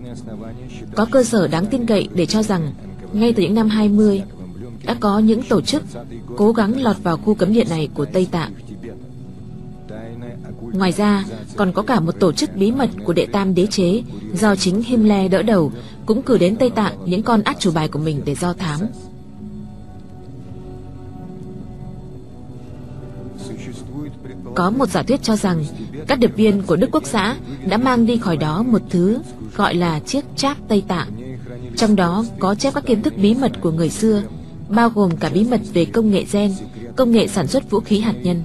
Có cơ sở đáng tin cậy để cho rằng ngay từ những năm 20 đã có những tổ chức cố gắng lọt vào khu cấm địa này của Tây Tạng. Ngoài ra, còn có cả một tổ chức bí mật của đệ tam đế chế do chính Himle đỡ đầu cũng cử đến Tây Tạng những con át chủ bài của mình để do thám. Có một giả thuyết cho rằng các điệp viên của Đức Quốc xã đã mang đi khỏi đó một thứ gọi là chiếc cháp Tây Tạng. Trong đó có chép các kiến thức bí mật của người xưa, bao gồm cả bí mật về công nghệ gen, công nghệ sản xuất vũ khí hạt nhân.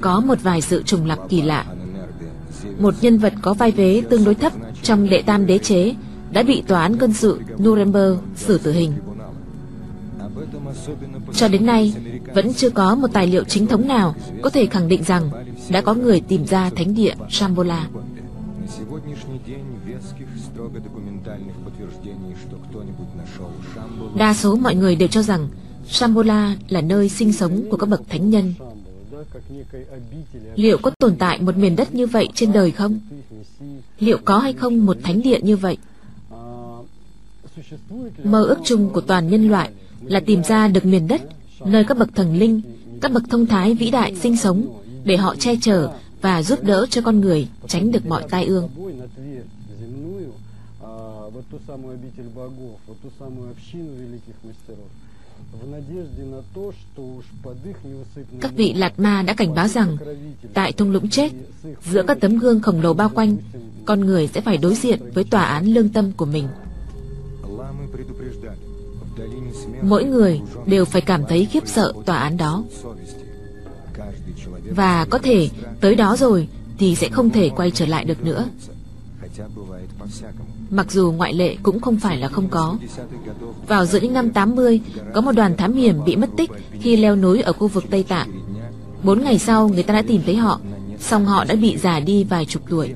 Có một vài sự trùng lặp kỳ lạ một nhân vật có vai vế tương đối thấp trong đệ tam đế chế, đã bị tòa án quân sự Nuremberg xử tử hình. Cho đến nay, vẫn chưa có một tài liệu chính thống nào có thể khẳng định rằng đã có người tìm ra thánh địa Shambhala. Đa số mọi người đều cho rằng Shambhala là nơi sinh sống của các bậc thánh nhân Liệu có tồn tại một miền đất như vậy trên đời không? Liệu có hay không một thánh địa như vậy? Mơ ước chung của toàn nhân loại là tìm ra được miền đất nơi các bậc thần linh, các bậc thông thái vĩ đại sinh sống để họ che chở và giúp đỡ cho con người tránh được mọi tai ương. вот ту самую обитель богов, вот ту самую общину великих мастеров, các vị Lạt Ma đã cảnh báo rằng, tại thung lũng chết, giữa các tấm gương khổng lồ bao quanh, con người sẽ phải đối diện với tòa án lương tâm của mình. Mỗi người đều phải cảm thấy khiếp sợ tòa án đó. Và có thể tới đó rồi thì sẽ không thể quay trở lại được nữa mặc dù ngoại lệ cũng không phải là không có. Vào giữa những năm 80, có một đoàn thám hiểm bị mất tích khi leo núi ở khu vực Tây Tạng. Bốn ngày sau, người ta đã tìm thấy họ, song họ đã bị già đi vài chục tuổi.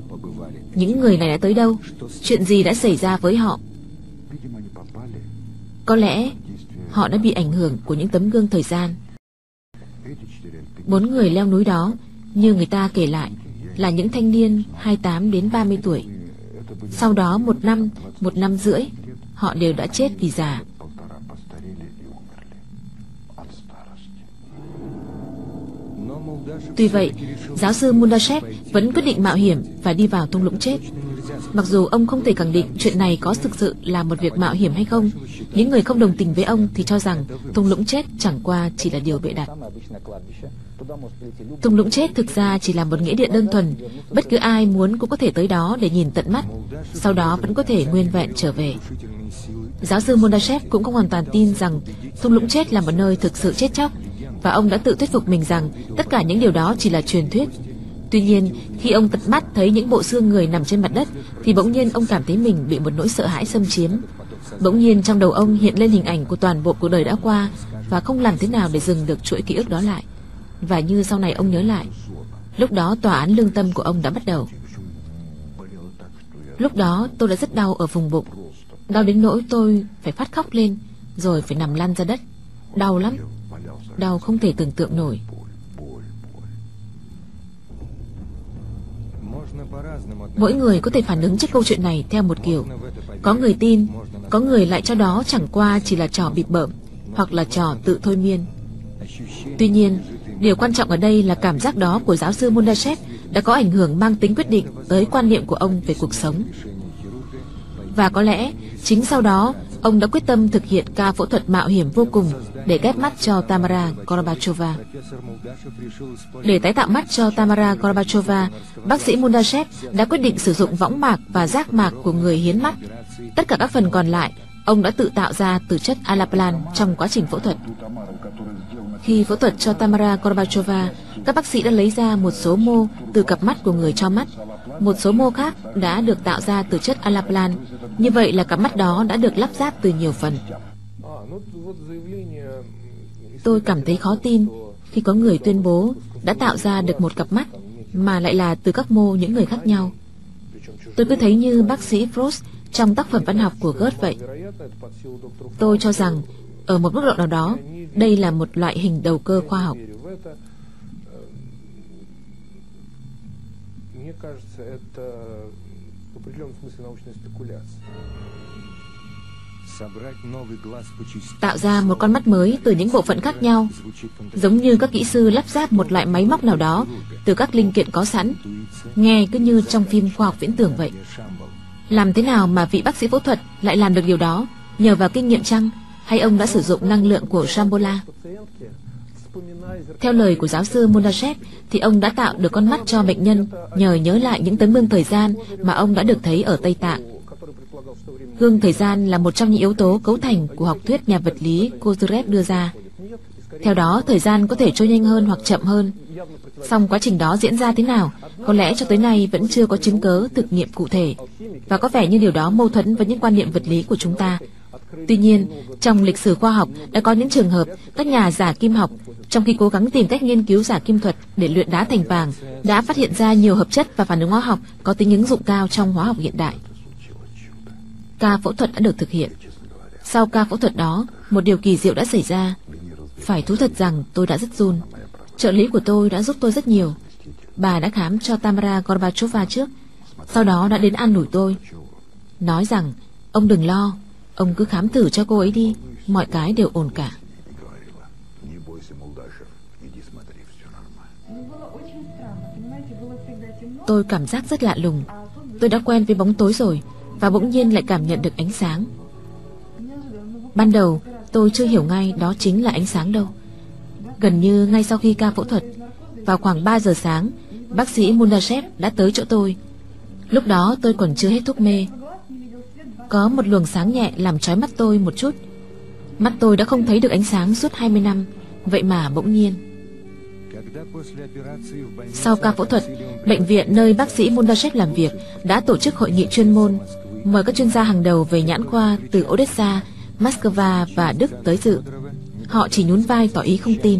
Những người này đã tới đâu? Chuyện gì đã xảy ra với họ? Có lẽ họ đã bị ảnh hưởng của những tấm gương thời gian. Bốn người leo núi đó, như người ta kể lại, là những thanh niên 28 đến 30 tuổi sau đó một năm, một năm rưỡi, họ đều đã chết vì già. Tuy vậy, giáo sư Mundashev vẫn quyết định mạo hiểm và đi vào thung lũng chết. Mặc dù ông không thể khẳng định chuyện này có thực sự là một việc mạo hiểm hay không, những người không đồng tình với ông thì cho rằng thung lũng chết chẳng qua chỉ là điều bịa đặt. Thung lũng chết thực ra chỉ là một nghĩa địa đơn thuần, bất cứ ai muốn cũng có thể tới đó để nhìn tận mắt, sau đó vẫn có thể nguyên vẹn trở về. Giáo sư Mondashev cũng không hoàn toàn tin rằng thung lũng chết là một nơi thực sự chết chóc, và ông đã tự thuyết phục mình rằng tất cả những điều đó chỉ là truyền thuyết Tuy nhiên, khi ông tận mắt thấy những bộ xương người nằm trên mặt đất, thì bỗng nhiên ông cảm thấy mình bị một nỗi sợ hãi xâm chiếm. Bỗng nhiên trong đầu ông hiện lên hình ảnh của toàn bộ cuộc đời đã qua và không làm thế nào để dừng được chuỗi ký ức đó lại. Và như sau này ông nhớ lại, lúc đó tòa án lương tâm của ông đã bắt đầu. Lúc đó tôi đã rất đau ở vùng bụng, đau đến nỗi tôi phải phát khóc lên, rồi phải nằm lăn ra đất. Đau lắm, đau không thể tưởng tượng nổi. Mỗi người có thể phản ứng trước câu chuyện này theo một kiểu. Có người tin, có người lại cho đó chẳng qua chỉ là trò bịp bợm hoặc là trò tự thôi miên. Tuy nhiên, điều quan trọng ở đây là cảm giác đó của giáo sư Mundashev đã có ảnh hưởng mang tính quyết định tới quan niệm của ông về cuộc sống. Và có lẽ chính sau đó ông đã quyết tâm thực hiện ca phẫu thuật mạo hiểm vô cùng để ghép mắt cho Tamara Gorbacheva. Để tái tạo mắt cho Tamara Gorbacheva, bác sĩ Mundashev đã quyết định sử dụng võng mạc và giác mạc của người hiến mắt. Tất cả các phần còn lại, ông đã tự tạo ra từ chất alaplan trong quá trình phẫu thuật. Khi phẫu thuật cho Tamara Gorbacheva, các bác sĩ đã lấy ra một số mô từ cặp mắt của người cho mắt một số mô khác đã được tạo ra từ chất alaplan. Như vậy là cặp mắt đó đã được lắp ráp từ nhiều phần. Tôi cảm thấy khó tin khi có người tuyên bố đã tạo ra được một cặp mắt mà lại là từ các mô những người khác nhau. Tôi cứ thấy như bác sĩ Frost trong tác phẩm văn học của Goethe vậy. Tôi cho rằng, ở một mức độ nào đó, đây là một loại hình đầu cơ khoa học. кажется, это в определенном смысле научная спекуляция. собрать новый глаз по частям. Tạo ra một con mắt mới từ những bộ phận khác nhau, Звучит giống như các kỹ sư lắp ráp một loại máy móc nào đó từ các linh kiện có sẵn. Nghe cứ như trong phim khoa học viễn tưởng vậy. Шамбал. Làm thế nào mà vị bác sĩ phẫu thuật lại làm được điều đó? Nhờ vào kinh nghiệm chăng? Hay ông đã sử dụng năng lượng của Shambhala? Theo lời của giáo sư Munashev thì ông đã tạo được con mắt cho bệnh nhân nhờ nhớ lại những tấm gương thời gian mà ông đã được thấy ở Tây Tạng. Gương thời gian là một trong những yếu tố cấu thành của học thuyết nhà vật lý Kozurev đưa ra. Theo đó, thời gian có thể trôi nhanh hơn hoặc chậm hơn. Song quá trình đó diễn ra thế nào, có lẽ cho tới nay vẫn chưa có chứng cớ thực nghiệm cụ thể. Và có vẻ như điều đó mâu thuẫn với những quan niệm vật lý của chúng ta Tuy nhiên, trong lịch sử khoa học đã có những trường hợp các nhà giả kim học, trong khi cố gắng tìm cách nghiên cứu giả kim thuật để luyện đá thành vàng, đã phát hiện ra nhiều hợp chất và phản ứng hóa học có tính ứng dụng cao trong hóa học hiện đại. Ca phẫu thuật đã được thực hiện. Sau ca phẫu thuật đó, một điều kỳ diệu đã xảy ra. Phải thú thật rằng tôi đã rất run. Trợ lý của tôi đã giúp tôi rất nhiều. Bà đã khám cho Tamara Gorbachova trước, sau đó đã đến an ủi tôi. Nói rằng, ông đừng lo, Ông cứ khám thử cho cô ấy đi. Mọi cái đều ổn cả. Tôi cảm giác rất lạ lùng. Tôi đã quen với bóng tối rồi Và bỗng nhiên lại cảm nhận được ánh sáng. Ban đầu, tôi chưa hiểu ngay đó chính là ánh sáng đâu. Gần như ngay sau khi ca phẫu thuật, Vào khoảng 3 giờ sáng, Bác sĩ Mundashev đã tới chỗ tôi. Lúc đó tôi còn chưa hết thuốc mê. Có một luồng sáng nhẹ làm trói mắt tôi một chút. Mắt tôi đã không thấy được ánh sáng suốt 20 năm Vậy mà bỗng nhiên. Sau ca phẫu thuật Bệnh viện nơi bác sĩ Mundashek làm việc Đã tổ chức hội nghị chuyên môn Mời các chuyên gia hàng đầu về nhãn khoa Từ Odessa, Moscow và Đức tới dự. Họ chỉ nhún vai tỏ ý không tin.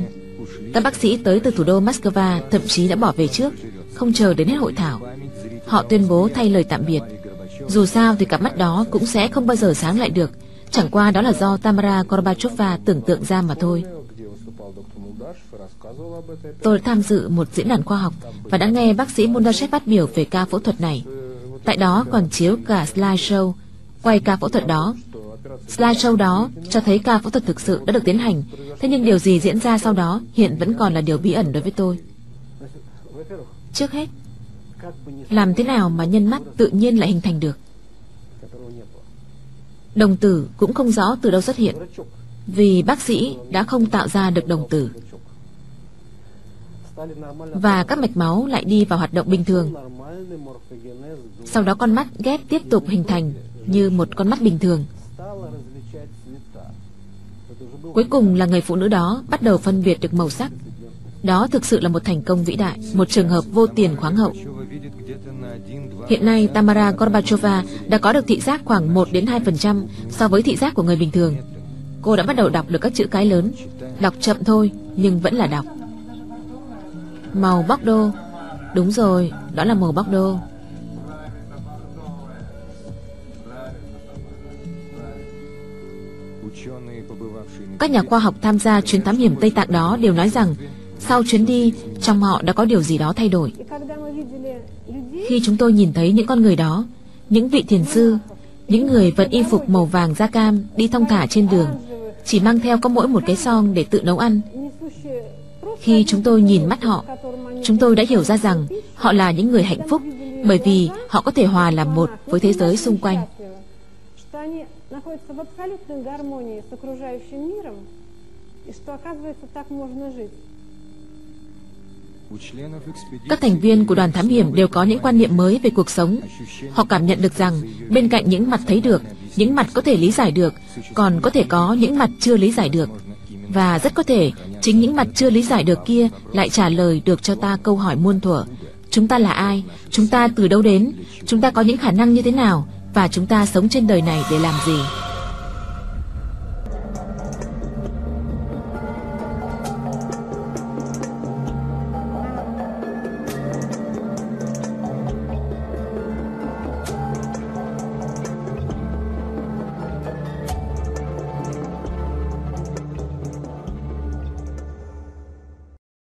Các bác sĩ tới từ thủ đô Moscow Thậm chí đã bỏ về trước Không chờ đến hết hội thảo. Họ tuyên bố thay lời tạm biệt. Dù sao thì cặp mắt đó cũng sẽ không bao giờ sáng lại được, chẳng qua đó là do Tamara Korbachova tưởng tượng ra mà thôi. Tôi tham dự một diễn đàn khoa học và đã nghe bác sĩ Mundashev phát biểu về ca phẫu thuật này. Tại đó còn chiếu cả slideshow quay ca phẫu thuật đó. Slideshow đó cho thấy ca phẫu thuật thực sự đã được tiến hành, thế nhưng điều gì diễn ra sau đó hiện vẫn còn là điều bí ẩn đối với tôi. Trước hết, làm thế nào mà nhân mắt tự nhiên lại hình thành được? Đồng tử cũng không rõ từ đâu xuất hiện, Vì bác sĩ đã không tạo ra được đồng tử. Và các mạch máu lại đi vào hoạt động bình thường. Sau đó con mắt ghép tiếp tục hình thành Như một con mắt bình thường. Cuối cùng là người phụ nữ đó bắt đầu phân biệt được màu sắc. Đó thực sự là một thành công vĩ đại, Một trường hợp vô tiền khoáng hậu. Hiện nay Tamara Gorbachova đã có được thị giác khoảng 1 đến 2% so với thị giác của người bình thường. Cô đã bắt đầu đọc được các chữ cái lớn, đọc chậm thôi nhưng vẫn là đọc. Màu bóc đô. Đúng rồi, đó là màu bóc đô. Các nhà khoa học tham gia chuyến thám hiểm Tây Tạng đó đều nói rằng sau chuyến đi, trong họ đã có điều gì đó thay đổi. И когда мы видели людей, Khi chúng tôi nhìn thấy những con người đó, những vị thiền sư, những người vận y phục màu vàng da cam đi thong thả trên đường, chỉ mang theo có mỗi một cái son để tự nấu ăn. несущие просто Khi chúng tôi nhìn mắt họ, chúng tôi đã hiểu ra rằng họ là những người hạnh phúc bởi vì họ có thể hòa làm một với thế giới xung quanh. Что они находятся в абсолютной гармонии с окружающим миром, и что, оказывается, так можно жить. Các thành viên của đoàn thám hiểm đều có những quan niệm mới về cuộc sống. Họ cảm nhận được rằng bên cạnh những mặt thấy được, những mặt có thể lý giải được, còn có thể có những mặt chưa lý giải được. Và rất có thể chính những mặt chưa lý giải được kia lại trả lời được cho ta câu hỏi muôn thuở. Chúng ta là ai? Chúng ta từ đâu đến? Chúng ta có những khả năng như thế nào? Và chúng ta sống trên đời này để làm gì?